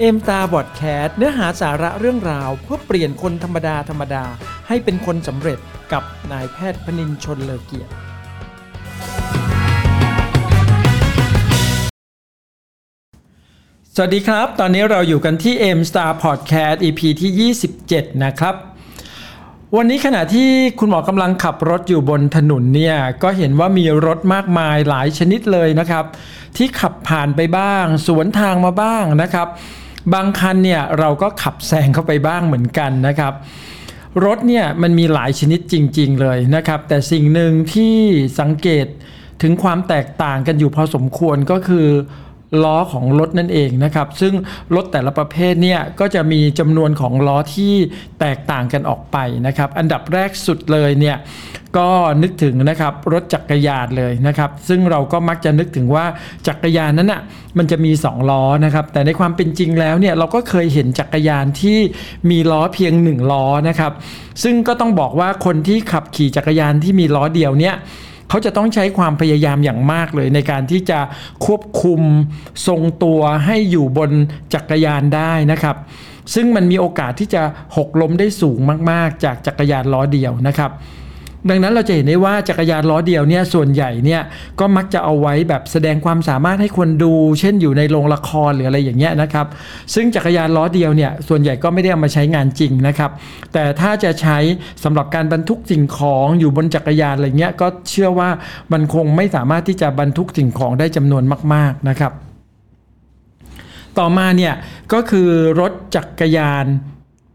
เอ็มตาบอดแคสเนื้อหาสาระเรื่องราว เพื่อเปลี่ยนคนธรรมดาธรรมดา ให้เป็นคนสำเร็จกับนายแพทย์พนินชนเลอเกียรติ สวัสดีครับ ตอนนี้เราอยู่กันที่ M Star Podcast EP ที่ 27 นะครับ วันนี้ขณะที่คุณหมอกำลังขับรถอยู่บนถนนเนี่ย ก็เห็นว่ามีรถมากมายหลายชนิดเลยนะครับ ที่ขับผ่านไปบ้าง สวนทางมาบ้างนะครับ บางคันเนี่ยเราก็ขับแซงเข้าไปบ้างเหมือนกันนะครับ รถเนี่ยมันมีหลายชนิดจริง ๆ เลยนะครับ แต่สิ่งหนึ่งที่สังเกตถึงความแตกต่างกันอยู่พอสมควรก็คือ ล้อของรถนั่นเองนะครับ ซึ่งรถแต่ละประเภทเนี่ยก็จะมีจำนวนของล้อที่แตกต่างกันออกไปนะครับ อันดับแรกสุดเลยเนี่ยก็นึกถึงนะครับรถจักรยานเลยนะครับ ซึ่งเราก็มักจะนึกถึงว่าจักรยานนั้นอะมันจะมี 2 ล้อนะครับ แต่ในความเป็นจริงแล้วเนี่ยเราก็เคยเห็นจักรยานที่มีล้อเพียง 1 ล้อนะครับ ซึ่งก็ต้องบอกว่าคนที่ขับขี่จักรยานที่มีล้อเดียวเนี่ย เขาจะต้องใช้ความพยายามอย่างมากเลย ในการที่จะควบคุมทรงตัวให้อยู่บนจักรยานได้นะครับ ซึ่งมันมีโอกาสที่จะหกล้มได้สูงมาก ๆ จากจักรยานล้อเดียวนะครับ ดังนั้นเราจะเห็นได้ว่าจักรยานล้อเดียวเนี่ยส่วนใหญ่เนี่ยก็มักจะเอาไว้แบบแสดงความสามารถให้คนดู เช่นอยู่ในโรงละครหรืออะไรอย่างเงี้ยนะครับ ซึ่งจักรยานล้อเดียวเนี่ยส่วนใหญ่ก็ไม่ได้เอามาใช้งานจริงนะครับ แต่ถ้าจะใช้สำหรับการบรรทุกสิ่งของอยู่บนจักรยานอะไรเงี้ยก็เชื่อว่ามันคงไม่สามารถที่จะบรรทุกสิ่งของได้จำนวนมาก ๆนะครับ ต่อมาเนี่ยก็คือรถจักรยาน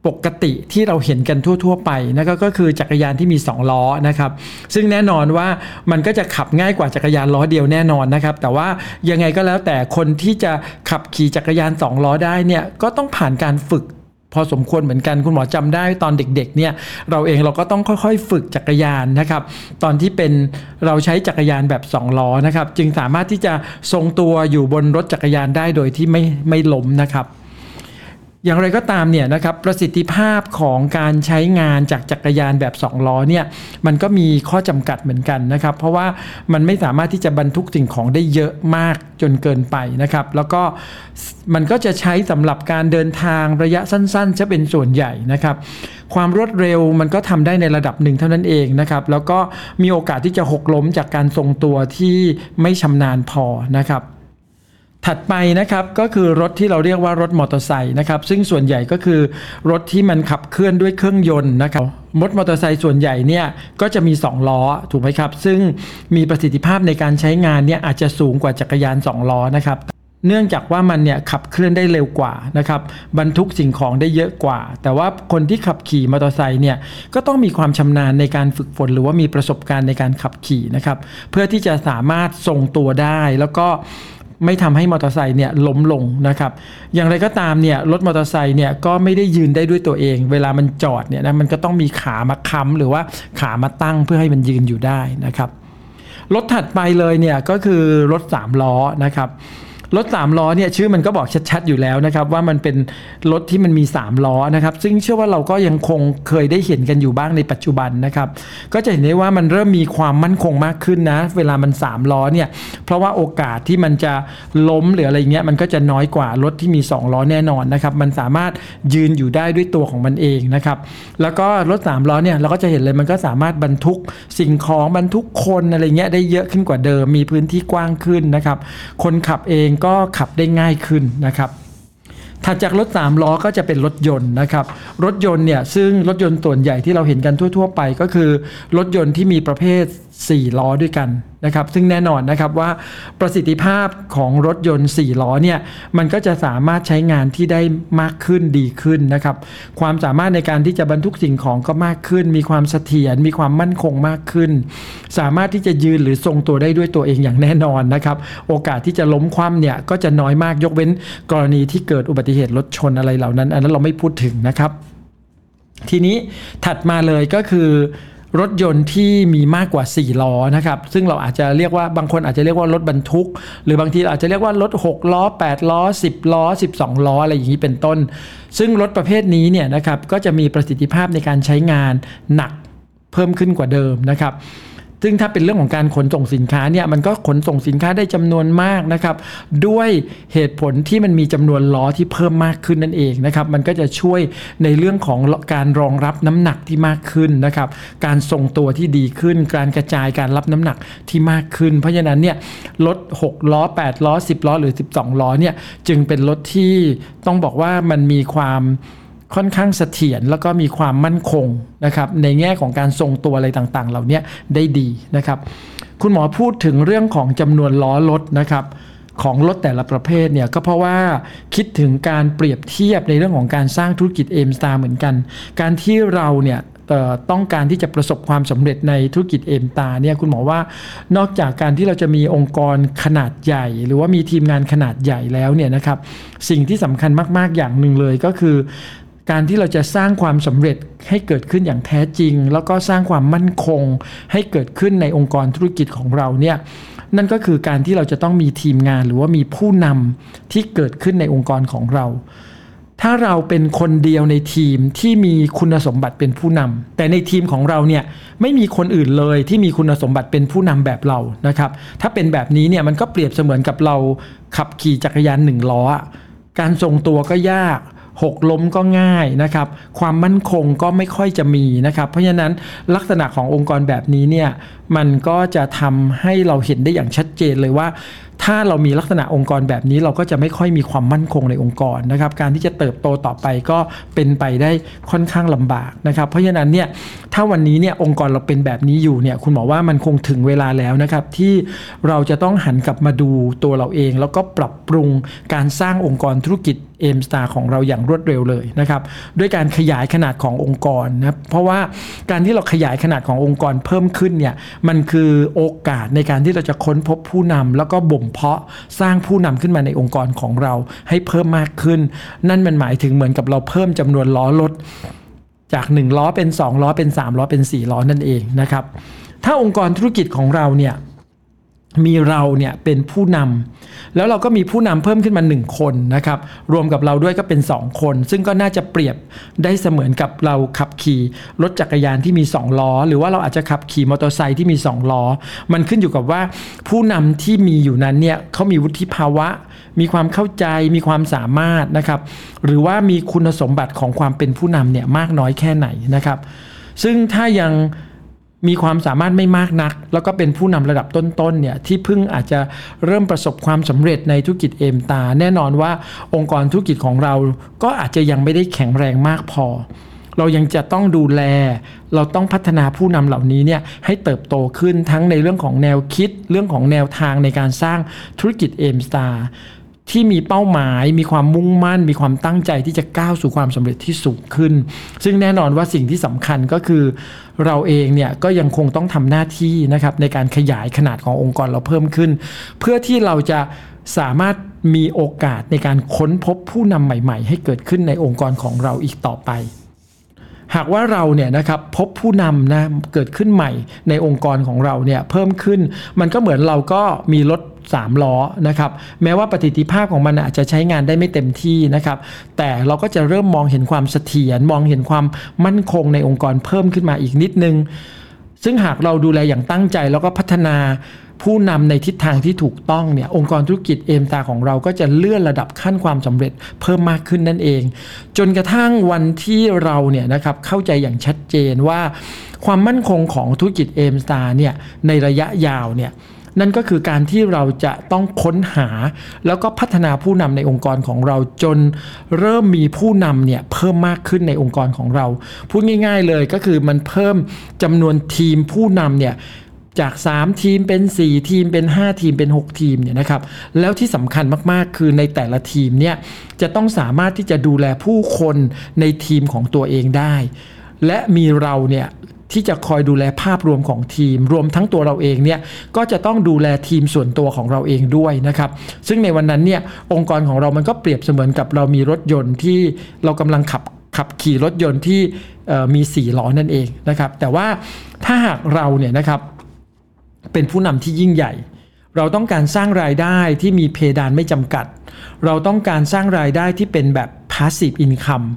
ปกติที่เราเห็นกันทั่ว ๆ ไปนะก็คือจักรยานที่มี 2 ล้อนะครับ ซึ่งแน่นอนว่ามันก็จะขับง่ายกว่าจักรยานล้อเดียวแน่นอนนะครับ แต่ว่ายังไงก็แล้วแต่คนที่จะขับขี่จักรยาน 2 ล้อได้เนี่ยก็ต้องผ่านการฝึกพอสมควรเหมือนกันคุณหมอจำได้ตอนเด็กๆเนี่ยเราเองเราก็ต้องค่อยๆ ฝึกจักรยานนะครับ ตอนที่เป็นเราใช้จักรยานแบบ2ล้อนะครับ จึงสามารถที่จะทรงตัวอยู่บนรถจักรยานได้โดยที่ไม่ไม่ล้มนะครับ อย่างไรก็ตามเนี่ยนะครับประสิทธิภาพของการใช้งานจากจักรยานแบบ 2 ล้อเนี่ยมันก็มีข้อจำกัดเหมือนกันนะครับ เพราะว่ามันไม่สามารถที่จะบรรทุกสิ่งของได้เยอะมากจนเกินไปนะครับ แล้วก็มันก็จะใช้สำหรับการเดินทางระยะสั้นๆจะเป็นส่วนใหญ่นะครับ ความรวดเร็วมันก็ทำได้ในระดับหนึ่งเท่านั้นเองนะครับแล้วก็มีโอกาสที่จะหกล้มจากการทรงตัวที่ไม่ชำนาญพอนะครับ ถัดไปนะครับก็คือรถที่เราเรียกว่ารถมอเตอร์ไซค์นะครับซึ่งส่วนใหญ่ก็คือรถที่มันขับเคลื่อนด้วยเครื่องยนต์นะครับรถมอเตอร์ไซค์ส่วนใหญ่เนี่ยก็จะมี 2 ล้อถูกไหมครับ ซึ่งมีประสิทธิภาพในการใช้งานเนี่ยอาจจะสูงกว่าจักรยาน 2 ล้อนะครับเนื่องจากว่ามันเนี่ยขับเคลื่อนได้เร็วกว่านะครับบรรทุกสิ่งของได้เยอะกว่า แต่ว่าคนที่ขับขี่มอเตอร์ไซค์เนี่ยก็ต้องมีความชำนาญในการฝึกฝน หรือว่ามีประสบการณ์ในการขับขี่นะครับเพื่อที่จะสามารถทรงตัวได้ แล้วก็ ไม่ทำให้มอเตอร์ไซค์เนี่ยล้มลงนะครับ อย่างไรก็ตามเนี่ยรถมอเตอร์ไซค์เนี่ยก็ไม่ได้ยืนได้ด้วยตัวเอง เวลามันจอดเนี่ยนะมันก็ต้องมีขามาค้ำหรือว่าขามาตั้งเพื่อให้มันยืนอยู่ได้นะครับ รถถัดไปเลยเนี่ยก็คือรถ3ล้อนะครับ รถ3ล้อเนี่ยชื่อมันก็บอกชัดๆอยู่แล้วนะครับว่ามันเป็นรถที่มันมี 3 ล้อนะครับซึ่งเชื่อว่าเราก็ยังคงเคยได้เห็นกันอยู่บ้างในปัจจุบันนะครับก็จะเห็นได้ว่ามันเริ่มมีความมั่นคงมากขึ้นนะ เวลามัน 3 ล้อเนี่ยเพราะว่าโอกาสที่มันจะล้มหรืออะไรเงี้ยมันก็จะน้อยกว่ารถที่มี 2 ล้อแน่นอนนะครับมันสามารถยืนอยู่ได้ด้วยตัวของมันเองนะครับแล้วก็รถ 3 ล้อเนี่ยเราก็จะเห็นเลยมันก็สามารถบรรทุกสิ่งของบรรทุกคนอะไรเงี้ยได้เยอะขึ้นกว่าเดิมมีพื้นที่กว้างขึ้นนะครับคนขับเองก็ขับได้ง่ายขึ้นนะครับถัดจากรถ3ล้อก็จะเป็นรถยนต์นะครับรถยนต์เนี่ยซึ่งรถยนต์ส่วนใหญ่ที่เราเห็นกันทั่ว ๆ ไปก็คือ รถยนต์ที่มีประเภท4 ล้อด้วยกันนะครับ ซึ่งแน่นอนนะครับว่าประสิทธิภาพของรถยนต์ 4 ล้อเนี่ยมันก็จะสามารถใช้งานที่ได้มากขึ้นดีขึ้นนะครับ ความสามารถในการที่จะบรรทุกสิ่งของก็มากขึ้น มีความเสถียรมีความมั่นคงมากขึ้น สามารถที่จะยืนหรือทรงตัวได้ด้วยตัวเองอย่างแน่นอนนะครับ โอกาสที่จะล้มคว่ำเนี่ยก็จะน้อยมากยกเว้นกรณีที่เกิดอุบัติเหตุรถชนอะไรเหล่านั้น อันนั้นเราไม่พูดถึงนะครับ ทีนี้ถัดมาเลยก็คือ รถยนต์ที่มีมากกว่า 4 ล้อนะครับ ซึ่งเราอาจจะเรียกว่าบางคนอาจจะเรียกว่ารถบรรทุก หรือบางทีอาจจะเรียกว่ารถ 6 ล้อ 8 ล้อ 10 ล้อ 12 ล้อ อะไรอย่างนี้เป็นต้น ซึ่งรถประเภทนี้เนี่ยนะครับก็จะมีประสิทธิภาพในการใช้งานหนักเพิ่มขึ้นกว่าเดิมนะครับ ซึ่งถ้าเป็นเรื่องของการขนส่งสินค้าเนี่ยมันก็ขนส่งสินค้าได้จำนวนมากนะครับ ด้วยเหตุผลที่มันมีจำนวนล้อที่เพิ่มมากขึ้นนั่นเองนะครับ มันก็จะช่วยในเรื่องของการรองรับน้ำหนักที่มากขึ้นนะครับ การทรงตัวที่ดีขึ้น การกระจายการรับน้ำหนักที่มากขึ้น เพราะฉะนั้นเนี่ยรถ6ล้อ 8 ล้อ 10 ล้อหรือ 12 ล้อเนี่ยจึงเป็นรถที่ต้องบอกว่ามันมีความ ค่อนข้างเสถียรแล้วก็มีความมั่นคงนะครับในแง่ของการทรงตัวอะไรต่างๆ เหล่านี้ได้ดีนะครับ คุณหมอพูดถึงเรื่องของจำนวนล้อรถนะครับของรถแต่ละประเภทเนี่ยก็เพราะว่าคิดถึงการเปรียบเทียบในเรื่องของการสร้างธุรกิจเอมสตาร์เหมือนกัน การที่เราเนี่ยต้องการที่จะประสบความสำเร็จในธุรกิจเอมตาเนี่ยคุณหมอว่านอกจากการที่เราจะมีองค์กรขนาดใหญ่ หรือว่ามีทีมงานขนาดใหญ่แล้วเนี่ยนะครับสิ่งที่สำคัญมาก ๆ อย่างหนึ่งเลยก็คือ การที่เราจะสร้างความสำเร็จให้เกิดขึ้นอย่างแท้จริง แล้วก็สร้างความมั่นคง ให้เกิดขึ้นในองค์กรธุรกิจของเราเนี่ยนั่นก็คือการที่เราจะต้องมีทีมงานหรือว่ามีผู้นำที่เกิดขึ้นในองค์กรของเรา ถ้าเราเป็นคนเดียวในทีมที่มีคุณสมบัติเป็นผู้นำแต่ในทีมของเราเนี่ยไม่มีคนอื่นเลยที่มีคุณสมบัติเป็นผู้นำแบบเรานะครับ ถ้าเป็นแบบนี้เนี่ยมันก็เปรียบเสมือนกับเราขับขี่จักรยานหนึ่งล้อการทรงตัวก็ยาก หกล้มก็ง่ายนะครับ ความมั่นคงก็ไม่ค่อยจะมีนะครับ เพราะฉะนั้นลักษณะขององค์กรแบบนี้เนี่ยมันก็จะทำให้เราเห็นได้อย่างชัดเจนเลยว่า ถ้าเรามีลักษณะองค์กรแบบนี้เราก็จะไม่ค่อยมีความมั่นคงในองค์กรนะครับ การที่จะเติบโตต่อไปก็เป็นไปได้ค่อนข้างลำบากนะครับ เพราะฉะนั้นเนี่ยถ้าวันนี้เนี่ยองค์กรเราเป็นแบบนี้อยู่เนี่ยคุณหมอว่ามันคงถึงเวลาแล้วนะครับที่เราจะต้องหันกลับมาดูตัวเราเอง แล้วก็ปรับปรุงการสร้างองค์กรธุรกิจเอมสตาร์ของเราอย่างรวดเร็วเลยนะครับด้วยการขยายขนาดขององค์กรนะเพราะว่าการที่เราขยายขนาดขององค์กรเพิ่มขึ้นเนี่ยมันคือโอกาสในการที่เราจะค้นพบผู้นำแล้วก็บ่มเพาะสร้างผู้นำขึ้นมาในองค์กรของเราให้เพิ่มมากขึ้น นั่นมันหมายถึงเหมือนกับเราเพิ่มจำนวนล้อรถจาก 1 ล้อเป็น 2 ล้อเป็น 3 ล้อเป็น 4 ล้อนั่นเองนะครับ ถ้าองค์กรธุรกิจของเราเนี่ย มีเราเนี่ยเป็นผู้นำแล้วเราก็มีผู้นำเพิ่มขึ้นมา 1 คนนะครับ รวมกับเราด้วยก็เป็น 2 คน ซึ่งก็น่าจะเปรียบได้เสมือนกับเราขับขี่รถจักรยานที่มี 2 ล้อ หรือว่าเราอาจจะขับขี่มอเตอร์ไซค์ที่มี 2 ล้อ มันขึ้นอยู่กับว่าผู้นำที่มีอยู่นั้นเนี่ยเขามีวุฒิภาวะ มีความเข้าใจ มีความสามารถนะครับ หรือว่ามีคุณสมบัติของความเป็นผู้นำเนี่ยมากน้อยแค่ไหนนะครับ ซึ่งถ้ายัง มีความสามารถไม่มากนัก แล้วก็เป็นผู้นำระดับต้นๆเนี่ยที่เพิ่งอาจจะเริ่มประสบความสำเร็จในธุรกิจเอมตา แน่นอนว่าองค์กรธุรกิจของเราก็อาจจะยังไม่ได้แข็งแรงมากพอ เรายังจะต้องดูแล เราต้องพัฒนาผู้นำเหล่านี้เนี่ยให้เติบโตขึ้นทั้งในเรื่องของแนวคิด เรื่องของแนวทางในการสร้างธุรกิจเอมสตา ที่มีเป้าหมาย มีความมุ่งมั่น มีความตั้งใจที่จะก้าวสู่ความสำเร็จที่สูงขึ้น ซึ่งแน่นอนว่าสิ่งที่สำคัญก็คือ เราเองเนี่ยก็ยังคงต้องทำหน้าที่นะครับในการขยายขนาดขององค์กรเราเพิ่มขึ้น เพื่อที่เราจะสามารถมีโอกาสในการค้นพบผู้นำใหม่ ๆ ให้เกิดขึ้นในองค์กรของเราอีกต่อไป หากว่าเราเนี่ยนะครับพบผู้นำนะเกิดขึ้นใหม่ในองค์กรของเราเนี่ยเพิ่มขึ้น มันก็เหมือนเราก็มีรถ3ล้อนะครับแม้ว่าประสิทธิภาพของมันอาจจะใช้งานได้ไม่เต็มที่นะครับแต่เราก็จะเริ่มมองเห็นความเสถียรมองเห็นความมั่นคงในองค์กรเพิ่มขึ้นมาอีกนิดนึง ซึ่งหากเราดูแลอย่างตั้งใจแล้วก็พัฒนา ผู้นำในทิศทางที่ถูกต้องเนี่ยองค์กรธุรกิจเอมตาของเราก็จะเลื่อนระดับขั้นความสำเร็จเพิ่มมากขึ้นนั่นเอง จนกระทั่งวันที่เราเนี่ยนะครับเข้าใจอย่างชัดเจนว่า ความมั่นคงของธุรกิจเอมตาเนี่ยในระยะยาวเนี่ยนั่นก็คือการที่เราจะต้องค้นหา แล้วก็พัฒนาผู้นำในองค์กรของเราจนเริ่มมีผู้นำเนี่ยเพิ่มมากขึ้นในองค์กรของเรา พูดง่าย ๆเลยก็คือมันเพิ่มจำนวนทีมผู้นำเนี่ย จาก 3 ทีมเป็น 4 ทีมเป็น 5 ทีมเป็น 6 ทีมเนี่ยนะครับแล้วที่สำคัญมากๆ คือในแต่ละทีมเนี่ยจะต้องสามารถที่จะดูแลผู้คนในทีมของตัวเองได้ และมีเราเนี่ยที่จะคอยดูแลภาพรวมของทีม รวมทั้งตัวเราเองเนี่ยก็จะต้องดูแลทีมส่วนตัวของเราเองด้วยนะครับ ซึ่งในวันนั้นเนี่ยองค์กรของเรามันก็เปรียบเสมือนกับเรามีรถยนต์ที่เรากำลังขับขับขี่รถยนต์ที่มีสี่ล้อนั่นเองนะครับ แต่ว่าถ้าหากเราเนี่ยนะครับ เป็นผู้นำที่ยิ่งใหญ่ เราต้องการสร้างรายได้ที่มีเพดานไม่จำกัด เราต้องการสร้างรายได้ที่เป็นแบบ passive income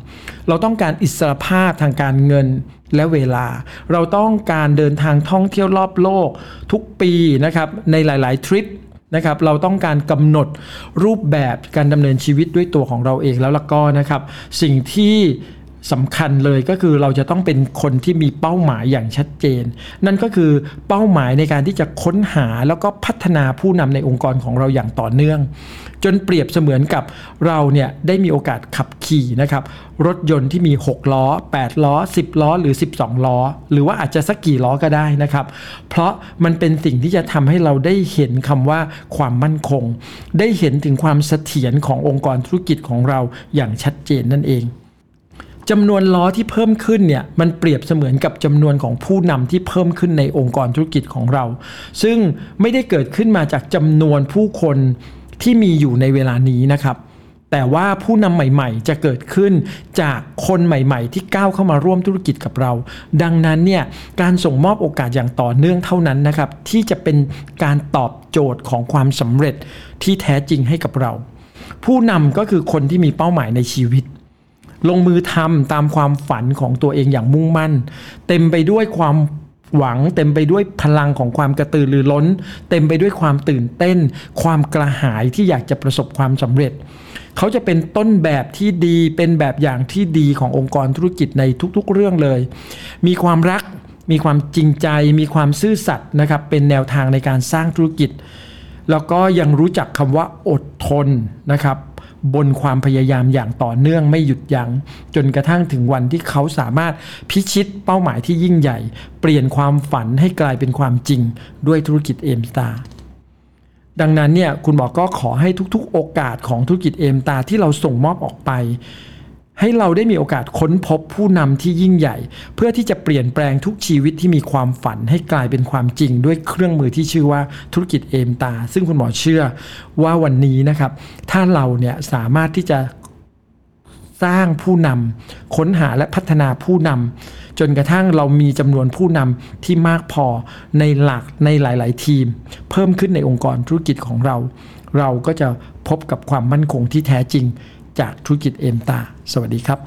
เราต้องการอิสรภาพทางการเงินและเวลา เราต้องการเดินทางท่องเที่ยวรอบโลกทุกปีนะครับในหลาย ๆ ทริปนะครับเราต้องการกำหนดรูปแบบการดำเนินชีวิตด้วยตัวของเราเองแล้วละก็นะครับ สิ่งที่ สำคัญเลยก็คือเราจะต้องเป็นคนที่มีเป้าหมายอย่างชัดเจน นั่นก็คือเป้าหมายในการที่จะค้นหาแล้วก็พัฒนาผู้นำในองค์กรของเราอย่างต่อเนื่อง จนเปรียบเสมือนกับเราเนี่ยได้มีโอกาสขับขี่นะครับรถยนต์ที่มี 6 ล้อ 8 ล้อ 10 ล้อ หรือ 12 ล้อ หรือว่าอาจจะสักกี่ล้อก็ได้นะครับ เพราะมันเป็นสิ่งที่จะทำให้เราได้เห็นคำว่าความมั่นคง ได้เห็นถึงความเสถียรขององค์กรธุรกิจของเราอย่างชัดเจนนั่นเอง จำนวนล้อที่เพิ่มขึ้นเนี่ยมันเปรียบเสมือนกับจำนวนของผู้นำที่เพิ่มขึ้นในองค์กรธุรกิจของเรา ซึ่งไม่ได้เกิดขึ้นมาจากจำนวนผู้คนที่มีอยู่ในเวลานี้นะครับแต่ว่าผู้นำใหม่ๆ จะเกิดขึ้นจากคนใหม่ๆ ที่ก้าวเข้ามาร่วมธุรกิจกับเรา ดังนั้นเนี่ยการส่งมอบโอกาสอย่างต่อเนื่องเท่านั้นนะครับ ที่จะเป็นการตอบโจทย์ของความสำเร็จที่แท้จริงให้กับเรา ผู้นำก็คือคนที่มีเป้าหมายในชีวิต ลงมือทำตามความฝันของตัวเองอย่างมุ่งมั่น เต็มไปด้วยความหวังเต็มไปด้วยพลังของความกระตือรือร้น เต็มไปด้วยความตื่นเต้น ความกระหายที่อยากจะประสบความสำเร็จ เขาจะเป็นต้นแบบที่ดีเป็นแบบอย่างที่ดีขององค์กรธุรกิจในทุกๆ เรื่องเลย มีความรักมีความจริงใจ มีความซื่อสัตย์นะครับ เป็นแนวทางในการสร้างธุรกิจ แล้วก็ยังรู้จักคำว่าอดทนนะครับ บนความพยายามอย่างต่อเนื่องไม่หยุดยัง้งจนกระทั่งถึงวันที่เขาสามารถพิชิตเป้าหมายที่ยิ่งใหญ่ เปลี่ยนความฝันให้กลายเป็นความจริง ด้วยธุรกิจเอมสตาร์ดังนั้นเนี่ยคุณบอกก็ขอให้ทุกๆ โอกาสของธุรกิจเอมตาที่เราส่งมอบออกไป ให้เราได้มีโอกาสค้นพบผู้นำที่ยิ่งใหญ่ เพื่อที่จะเปลี่ยนแปลงทุกชีวิตที่มีความฝันให้กลายเป็นความจริง ด้วยเครื่องมือที่ชื่อว่าธุรกิจเอมตา ซึ่งคุณหมอเชื่อว่าวันนี้นะครับ ถ้าเราเนี่ยสามารถที่จะสร้างผู้นำค้นหาและพัฒนาผู้นำจนกระทั่งเรามีจำนวนผู้นำที่มากพอในหลักในหลาย ๆ ทีม เพิ่มขึ้นในองค์กรธุรกิจของเรา เราก็จะพบกับความมั่นคงที่แท้จริง จากธุรกิจเอ็มตา สวัสดีครับ